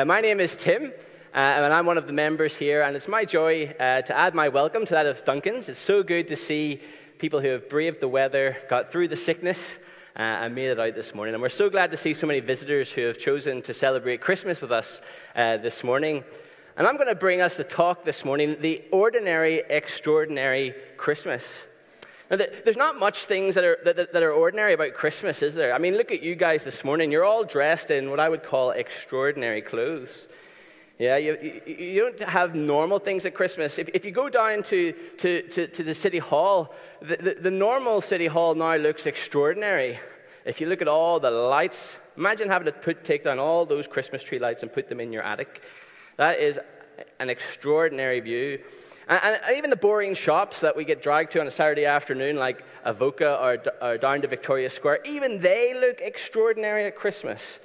Uh, my name is Tim, uh, and I'm one of the members here, and it's my joy uh, to add my welcome to that of Duncan's. It's so good to see people who have braved the weather, got through the sickness, uh, and made it out this morning. And we're so glad to see so many visitors who have chosen to celebrate Christmas with us uh, this morning. And I'm going to bring us the talk this morning the ordinary, extraordinary Christmas. Now, there's not much things that are, that, that are ordinary about Christmas, is there? I mean, look at you guys this morning. You're all dressed in what I would call extraordinary clothes. Yeah, you, you, don't have normal things at Christmas. If, if you go down to, to, to, to the city hall, the, the, the normal city hall now looks extraordinary. If you look at all the lights, imagine having to put, take down all those Christmas tree lights and put them in your attic. That is an extraordinary view. And, and, even the boring shops that we get dragged to on a Saturday afternoon, like Avoca or, or down to Victoria Square, even they look extraordinary at Christmas.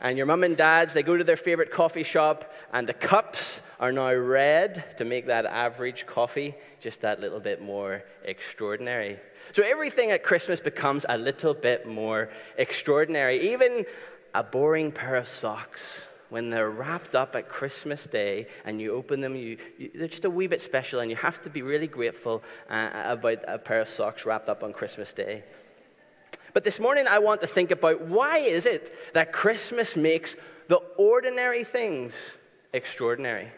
And your mum and dads, they go to their favorite coffee shop, and the cups are now red to make that average coffee just that little bit more extraordinary. So everything at Christmas becomes a little bit more extraordinary. Even a boring pair of socks when they're wrapped up at Christmas Day and you open them, you, you, they're just a wee bit special, and you have to be really grateful uh, about a pair of socks wrapped up on Christmas Day. But this morning, I want to think about why is it that Christmas makes the ordinary things extraordinary?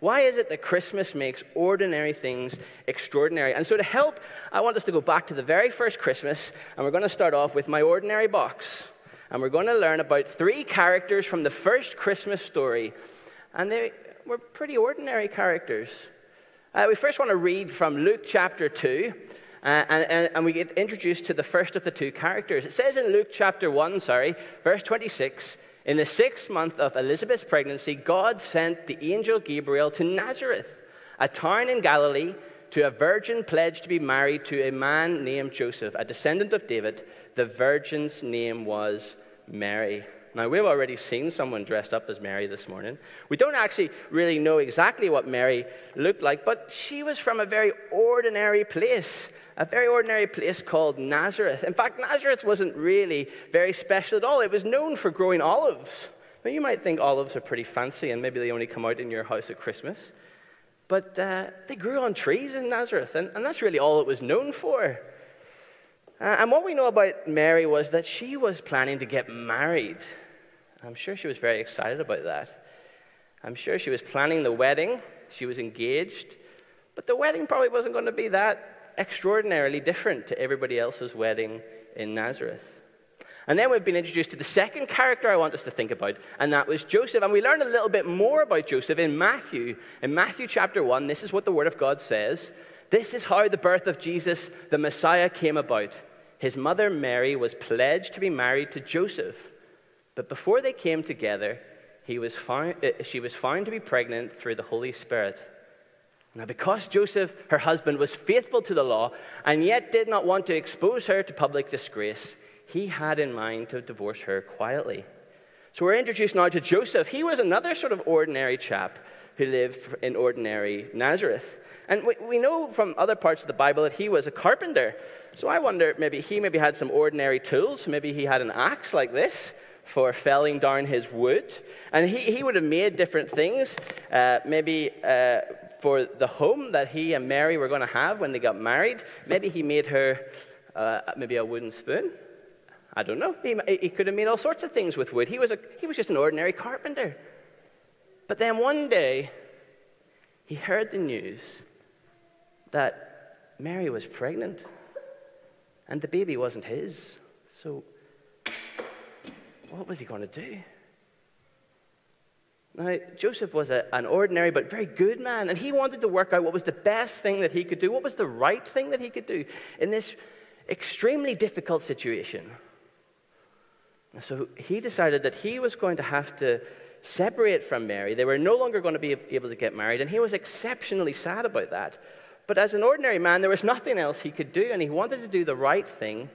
Why is it that Christmas makes ordinary things extraordinary? And so, to help, I want us to go back to the very first Christmas, and we're going to start off with my ordinary box and we're going to learn about three characters from the first Christmas story. And they were pretty ordinary characters. Uh, we first want to read from Luke chapter 2, uh, and, and, and we get introduced to the first of the two characters. It says in Luke chapter 1, sorry, verse 26, in the sixth month of Elizabeth's pregnancy, God sent the angel Gabriel to Nazareth, a town in Galilee, to a virgin pledged to be married to a man named Joseph, a descendant of David. The virgin's name was Mary. Now, we've already seen someone dressed up as Mary this morning. We don't actually really know exactly what Mary looked like, but she was from a very ordinary place, a very ordinary place called Nazareth. In fact, Nazareth wasn't really very special at all. It was known for growing olives. Now, you might think olives are pretty fancy and maybe they only come out in your house at Christmas, but uh, they grew on trees in Nazareth, and, and that's really all it was known for. Uh, and what we know about Mary was that she was planning to get married. I'm sure she was very excited about that. I'm sure she was planning the wedding, she was engaged, but the wedding probably wasn't going to be that extraordinarily different to everybody else's wedding in Nazareth. And then we've been introduced to the second character I want us to think about, and that was Joseph. And we learn a little bit more about Joseph in Matthew. In Matthew chapter 1, this is what the Word of God says. This is how the birth of Jesus, the Messiah, came about. His mother Mary was pledged to be married to Joseph, but before they came together, he was found, uh, she was found to be pregnant through the Holy Spirit. Now, because Joseph, her husband, was faithful to the law and yet did not want to expose her to public disgrace, he had in mind to divorce her quietly. So we're introduced now to Joseph. He was another sort of ordinary chap who lived in ordinary Nazareth. And we, we know from other parts of the Bible that he was a carpenter. So I wonder maybe he maybe had some ordinary tools. Maybe he had an axe like this for felling down his wood. And he, he would have made different things, uh, maybe uh, for the home that he and Mary were going to have when they got married. Maybe he made her uh, maybe a wooden spoon. I don't know. He, he could have made all sorts of things with wood. He was, a, he was just an ordinary carpenter. But then one day, he heard the news that Mary was pregnant and the baby wasn't his. So, what was he going to do? Now, Joseph was a, an ordinary but very good man, and he wanted to work out what was the best thing that he could do, what was the right thing that he could do in this extremely difficult situation. So he decided that he was going to have to separate from Mary. They were no longer going to be able to get married, and he was exceptionally sad about that. But as an ordinary man, there was nothing else he could do, and he wanted to do the right thing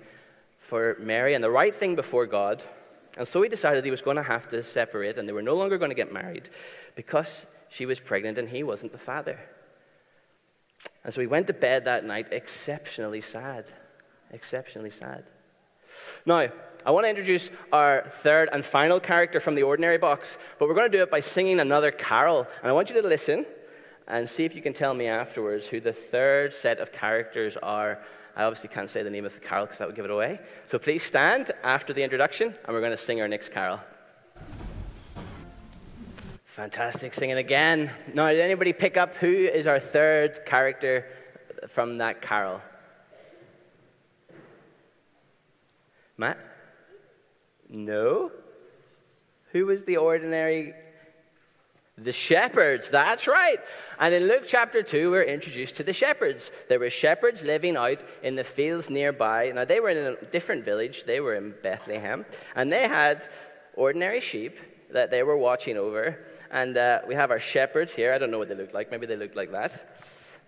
for Mary and the right thing before God. And so he decided he was going to have to separate, and they were no longer going to get married because she was pregnant and he wasn't the father. And so he went to bed that night exceptionally sad. Exceptionally sad. Now, I want to introduce our third and final character from the ordinary box, but we're going to do it by singing another carol. And I want you to listen and see if you can tell me afterwards who the third set of characters are. I obviously can't say the name of the carol because that would give it away. So please stand after the introduction, and we're going to sing our next carol. Fantastic singing again. Now, did anybody pick up who is our third character from that carol? Matt? No. Who was the ordinary? The shepherds, that's right. And in Luke chapter 2, we're introduced to the shepherds. There were shepherds living out in the fields nearby. Now, they were in a different village, they were in Bethlehem, and they had ordinary sheep that they were watching over. And uh, we have our shepherds here. I don't know what they look like, maybe they look like that.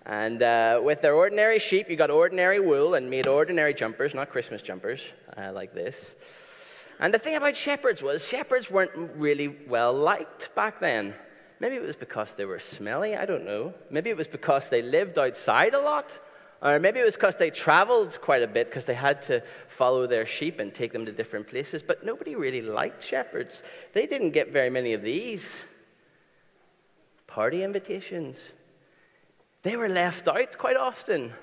And uh, with their ordinary sheep, you got ordinary wool and made ordinary jumpers, not Christmas jumpers uh, like this. And the thing about shepherds was, shepherds weren't really well liked back then. Maybe it was because they were smelly, I don't know. Maybe it was because they lived outside a lot. Or maybe it was because they traveled quite a bit because they had to follow their sheep and take them to different places. But nobody really liked shepherds. They didn't get very many of these party invitations. They were left out quite often.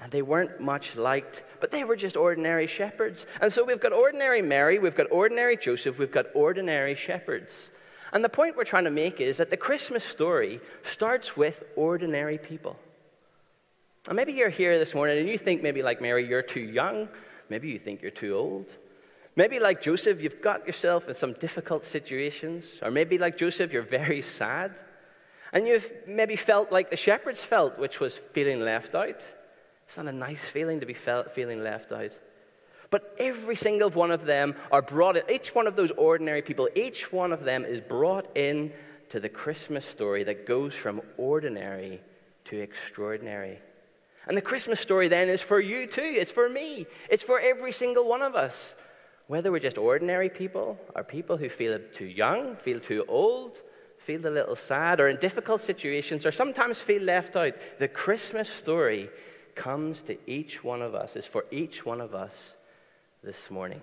And they weren't much liked, but they were just ordinary shepherds. And so we've got ordinary Mary, we've got ordinary Joseph, we've got ordinary shepherds. And the point we're trying to make is that the Christmas story starts with ordinary people. And maybe you're here this morning and you think maybe like Mary, you're too young. Maybe you think you're too old. Maybe like Joseph, you've got yourself in some difficult situations. Or maybe like Joseph, you're very sad. And you've maybe felt like the shepherds felt, which was feeling left out. It's not a nice feeling to be feeling left out. But every single one of them are brought in, each one of those ordinary people, each one of them is brought in to the Christmas story that goes from ordinary to extraordinary. And the Christmas story then is for you too. It's for me. It's for every single one of us. Whether we're just ordinary people or people who feel too young, feel too old, feel a little sad, or in difficult situations, or sometimes feel left out, the Christmas story comes to each one of us, is for each one of us this morning.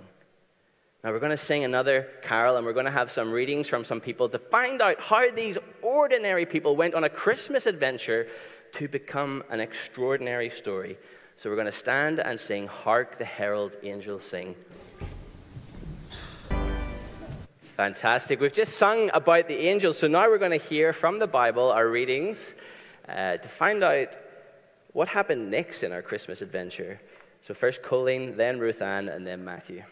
Now, we're going to sing another carol and we're going to have some readings from some people to find out how these ordinary people went on a Christmas adventure to become an extraordinary story. So, we're going to stand and sing, Hark the Herald Angels Sing. Fantastic. We've just sung about the angels, so now we're going to hear from the Bible our readings uh, to find out what happened next in our Christmas adventure. So, first Colleen, then Ruth Ann, and then Matthew.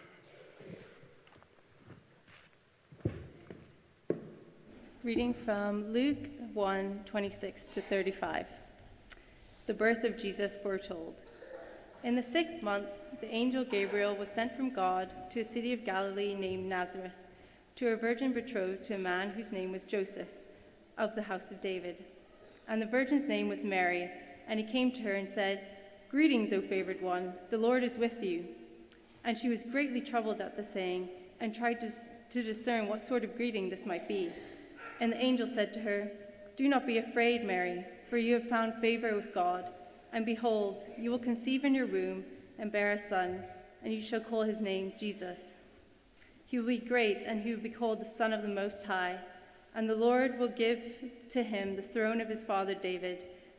Reading from Luke 1 26 to 35. The birth of Jesus foretold. In the sixth month, the angel Gabriel was sent from God to a city of Galilee named Nazareth to a virgin betrothed to a man whose name was Joseph, of the house of David. And the virgin's name was Mary, and he came to her and said, Greetings, O favored one, the Lord is with you. And she was greatly troubled at the saying, and tried to, to discern what sort of greeting this might be. And the angel said to her, Do not be afraid, Mary, for you have found favor with God. And behold, you will conceive in your womb and bear a son, and you shall call his name Jesus. He will be great, and he will be called the Son of the Most High. And the Lord will give to him the throne of his father David,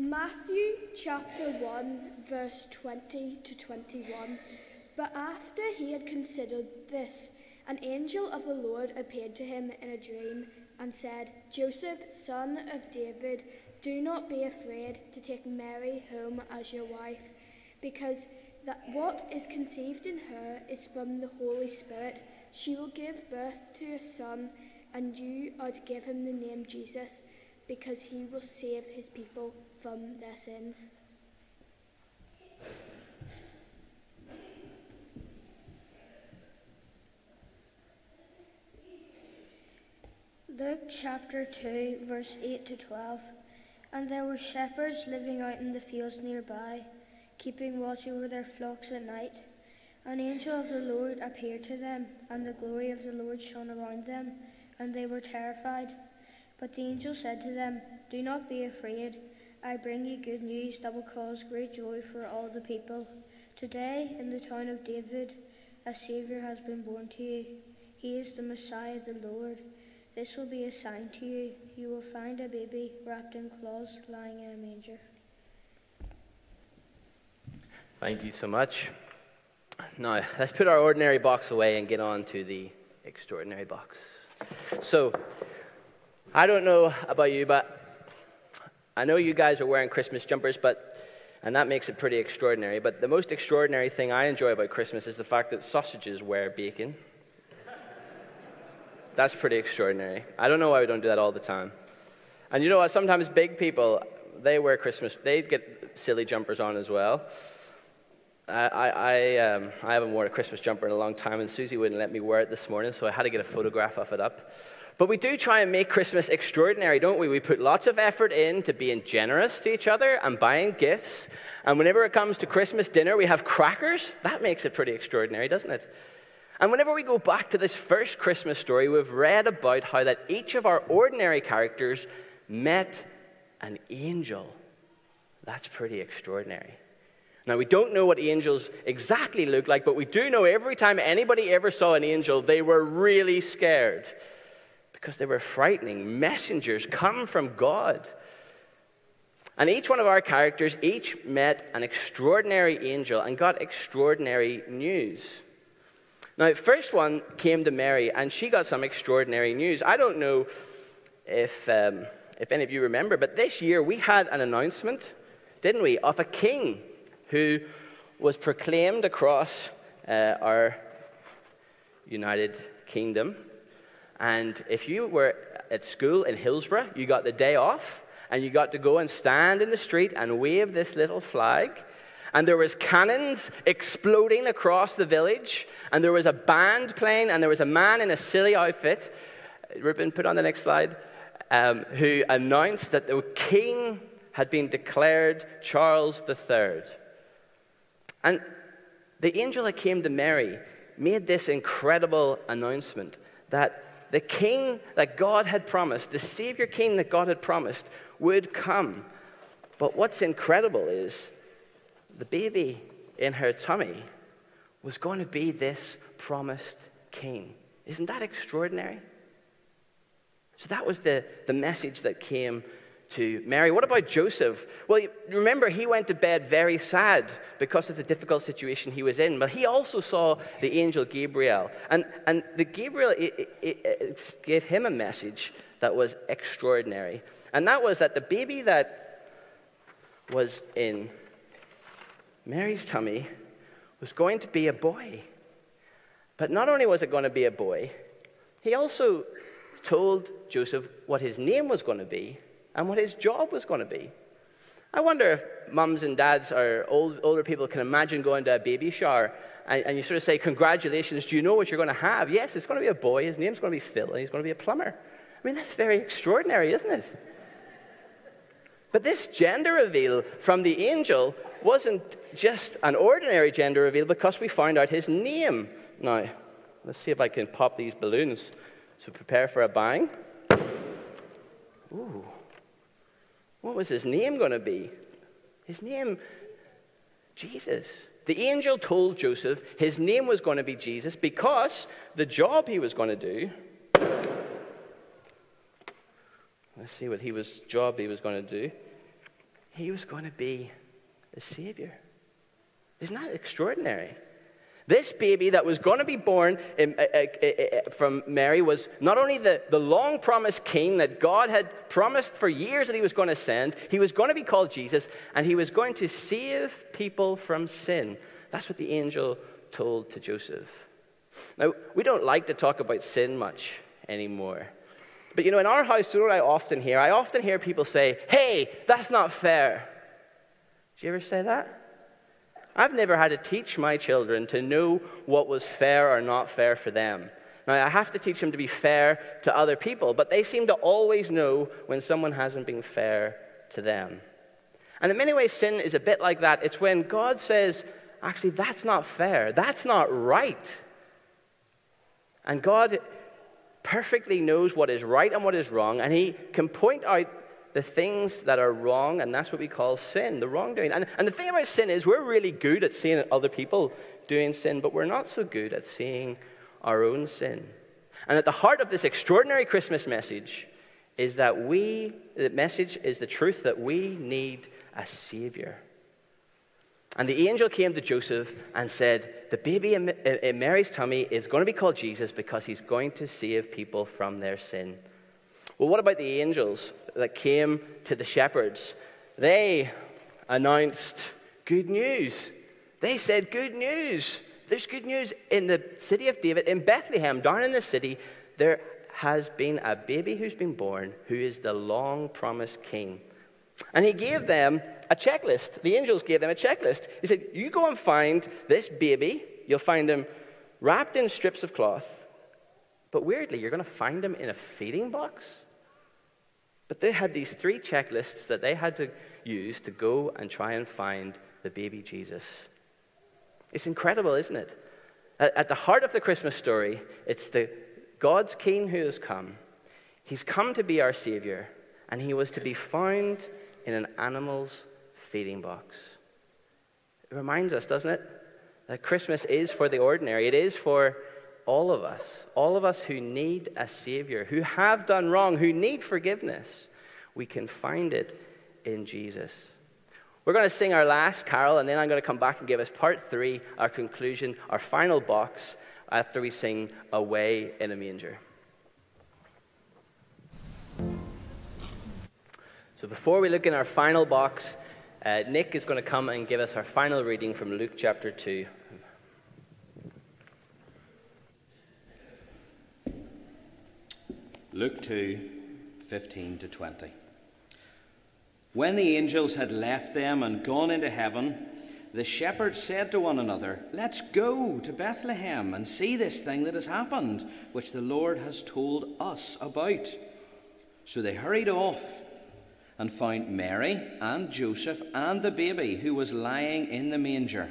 Matthew chapter 1, verse 20 to 21. But after he had considered this, an angel of the Lord appeared to him in a dream and said, Joseph, son of David, do not be afraid to take Mary home as your wife, because that what is conceived in her is from the Holy Spirit. She will give birth to a son, and you are to give him the name Jesus, because he will save his people from their sins. Luke chapter 2, verse 8 to 12. And there were shepherds living out in the fields nearby, keeping watch over their flocks at night. An angel of the Lord appeared to them, and the glory of the Lord shone around them, and they were terrified. But the angel said to them, Do not be afraid. I bring you good news that will cause great joy for all the people. Today, in the town of David, a Saviour has been born to you. He is the Messiah, the Lord. This will be a sign to you. You will find a baby wrapped in cloths lying in a manger. Thank you so much. Now, let's put our ordinary box away and get on to the extraordinary box. So, I don't know about you, but I know you guys are wearing Christmas jumpers, but and that makes it pretty extraordinary. But the most extraordinary thing I enjoy about Christmas is the fact that sausages wear bacon. That's pretty extraordinary. I don't know why we don't do that all the time. And you know what? Sometimes big people, they wear Christmas, they get silly jumpers on as well. I, I, I, um, I haven't worn a Christmas jumper in a long time, and Susie wouldn't let me wear it this morning, so I had to get a photograph of it up. But we do try and make Christmas extraordinary, don't we? We put lots of effort into being generous to each other and buying gifts. And whenever it comes to Christmas dinner, we have crackers. That makes it pretty extraordinary, doesn't it? And whenever we go back to this first Christmas story, we've read about how that each of our ordinary characters met an angel. That's pretty extraordinary. Now, we don't know what angels exactly look like, but we do know every time anybody ever saw an angel, they were really scared because they were frightening messengers come from God. And each one of our characters each met an extraordinary angel and got extraordinary news. Now, first one came to Mary, and she got some extraordinary news. I don't know if, um, if any of you remember, but this year we had an announcement, didn't we, of a king who was proclaimed across uh, our United Kingdom. And if you were at school in Hillsborough, you got the day off and you got to go and stand in the street and wave this little flag. And there was cannons exploding across the village, and there was a band playing, and there was a man in a silly outfit. Ruben, put on the next slide. Um, who announced that the king had been declared Charles III. And the angel that came to Mary made this incredible announcement that the king that God had promised, the Savior king that God had promised, would come. But what's incredible is the baby in her tummy was going to be this promised king. Isn't that extraordinary? So that was the, the message that came to Mary. What about Joseph? Well, remember, he went to bed very sad because of the difficult situation he was in, but he also saw the angel Gabriel. And, and the Gabriel it, it, it gave him a message that was extraordinary. And that was that the baby that was in Mary's tummy was going to be a boy. But not only was it going to be a boy, he also told Joseph what his name was going to be and what his job was going to be. I wonder if mums and dads or old, older people can imagine going to a baby shower and, and, you sort of say, Congratulations, do you know what you're going to have? Yes, it's going to be a boy. His name's going to be Phil, and he's going to be a plumber. I mean, that's very extraordinary, isn't it? But this gender reveal from the angel wasn't just an ordinary gender reveal because we found out his name. Now, let's see if I can pop these balloons. So prepare for a bang. Ooh. What was his name going to be? His name, Jesus. The angel told Joseph his name was going to be Jesus because the job he was going to do. Let's see what he was job he was going to do. He was going to be a Savior. Isn't that extraordinary? This baby that was going to be born in, uh, uh, uh, uh, from Mary was not only the, the long promised king that God had promised for years that he was going to send, he was going to be called Jesus, and he was going to save people from sin. That's what the angel told to Joseph. Now, we don't like to talk about sin much anymore. But you know, in our house, what I often hear? I often hear people say, hey, that's not fair. Did you ever say that? I've never had to teach my children to know what was fair or not fair for them. Now, I have to teach them to be fair to other people, but they seem to always know when someone hasn't been fair to them. And in many ways, sin is a bit like that. It's when God says, actually, that's not fair, that's not right. And God perfectly knows what is right and what is wrong, and He can point out the things that are wrong, and that's what we call sin, the wrongdoing. And, and the thing about sin is, we're really good at seeing other people doing sin, but we're not so good at seeing our own sin. And at the heart of this extraordinary Christmas message is that we, the message is the truth that we need a Savior. And the angel came to Joseph and said, The baby in Mary's tummy is going to be called Jesus because he's going to save people from their sin. Well, what about the angels that came to the shepherds? They announced good news. They said, Good news. There's good news. In the city of David, in Bethlehem, down in the city, there has been a baby who's been born who is the long promised king. And he gave them a checklist. The angels gave them a checklist. He said, You go and find this baby. You'll find him wrapped in strips of cloth. But weirdly, you're going to find him in a feeding box. But they had these three checklists that they had to use to go and try and find the baby Jesus. It's incredible, isn't it? At the heart of the Christmas story, it's the God's King who has come. He's come to be our Savior, and he was to be found in an animal's feeding box. It reminds us, doesn't it, that Christmas is for the ordinary. It is for all of us, all of us who need a Savior, who have done wrong, who need forgiveness, we can find it in Jesus. We're going to sing our last carol, and then I'm going to come back and give us part three, our conclusion, our final box, after we sing Away in a Manger. So before we look in our final box, uh, Nick is going to come and give us our final reading from Luke chapter 2. Luke 2 15 to 20. When the angels had left them and gone into heaven, the shepherds said to one another, Let's go to Bethlehem and see this thing that has happened, which the Lord has told us about. So they hurried off and found Mary and Joseph and the baby who was lying in the manger.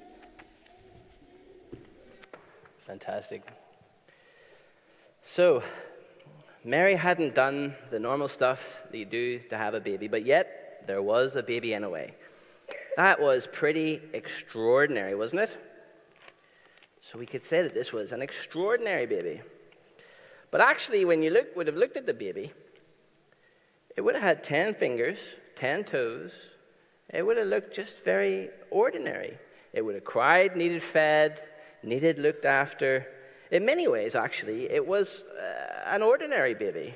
Fantastic. So, Mary hadn't done the normal stuff that you do to have a baby, but yet there was a baby anyway. That was pretty extraordinary, wasn't it? So we could say that this was an extraordinary baby. But actually, when you look, would have looked at the baby, it would have had 10 fingers, 10 toes. It would have looked just very ordinary. It would have cried, needed fed, needed looked after. In many ways, actually, it was uh, an ordinary baby.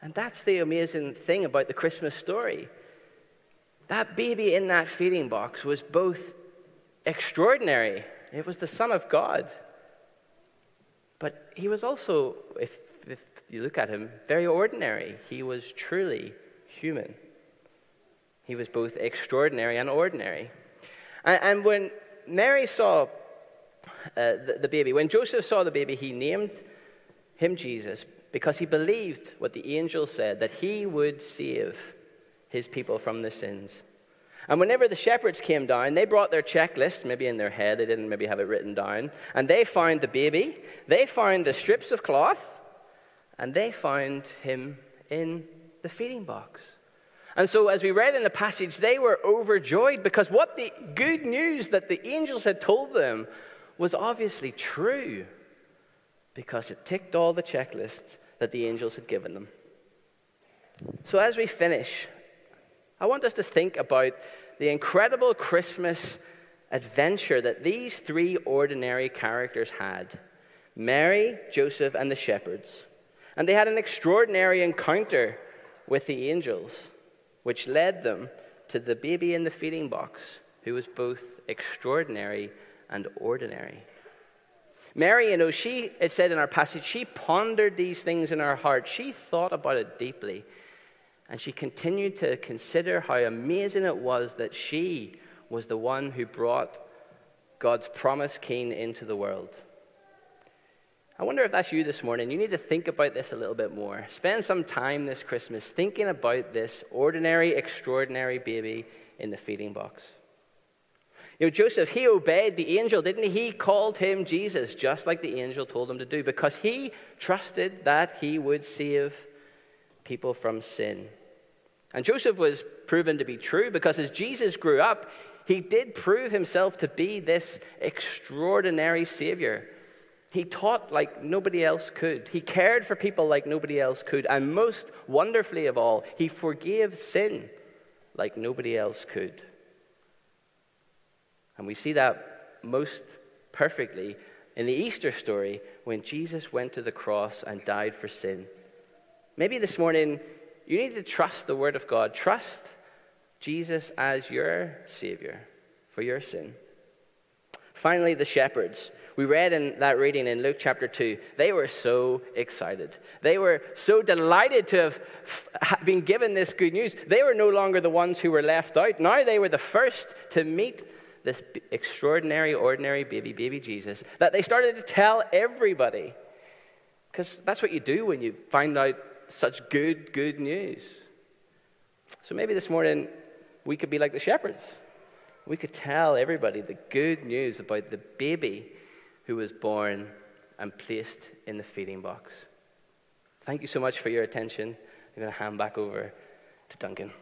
And that's the amazing thing about the Christmas story. That baby in that feeding box was both extraordinary, it was the Son of God. But he was also, if, if you look at him, very ordinary. He was truly human. He was both extraordinary and ordinary. And, and when Mary saw uh, the, the baby. When Joseph saw the baby, he named him Jesus because he believed what the angel said that he would save his people from their sins. And whenever the shepherds came down, they brought their checklist, maybe in their head, they didn't maybe have it written down, and they found the baby, they found the strips of cloth, and they found him in the feeding box. And so, as we read in the passage, they were overjoyed because what the good news that the angels had told them was obviously true because it ticked all the checklists that the angels had given them. So, as we finish, I want us to think about the incredible Christmas adventure that these three ordinary characters had Mary, Joseph, and the shepherds. And they had an extraordinary encounter with the angels, which led them to the baby in the feeding box, who was both extraordinary and ordinary. Mary, you know, she, it said in our passage, she pondered these things in her heart. She thought about it deeply. And she continued to consider how amazing it was that she was the one who brought God's promised king into the world. I wonder if that's you this morning. You need to think about this a little bit more. Spend some time this Christmas thinking about this ordinary, extraordinary baby in the feeding box. You know, Joseph, he obeyed the angel, didn't he? He called him Jesus, just like the angel told him to do, because he trusted that he would save people from sin. And Joseph was proven to be true because as Jesus grew up, he did prove himself to be this extraordinary Savior. He taught like nobody else could. He cared for people like nobody else could. And most wonderfully of all, he forgave sin like nobody else could. And we see that most perfectly in the Easter story when Jesus went to the cross and died for sin. Maybe this morning you need to trust the Word of God. Trust Jesus as your Savior for your sin. Finally, the shepherds. We read in that reading in Luke chapter 2, they were so excited. They were so delighted to have been given this good news. They were no longer the ones who were left out. Now they were the first to meet this extraordinary, ordinary baby, baby Jesus, that they started to tell everybody. Because that's what you do when you find out such good, good news. So maybe this morning we could be like the shepherds. We could tell everybody the good news about the baby who was born and placed in the feeding box. Thank you so much for your attention. I'm going to hand back over to Duncan.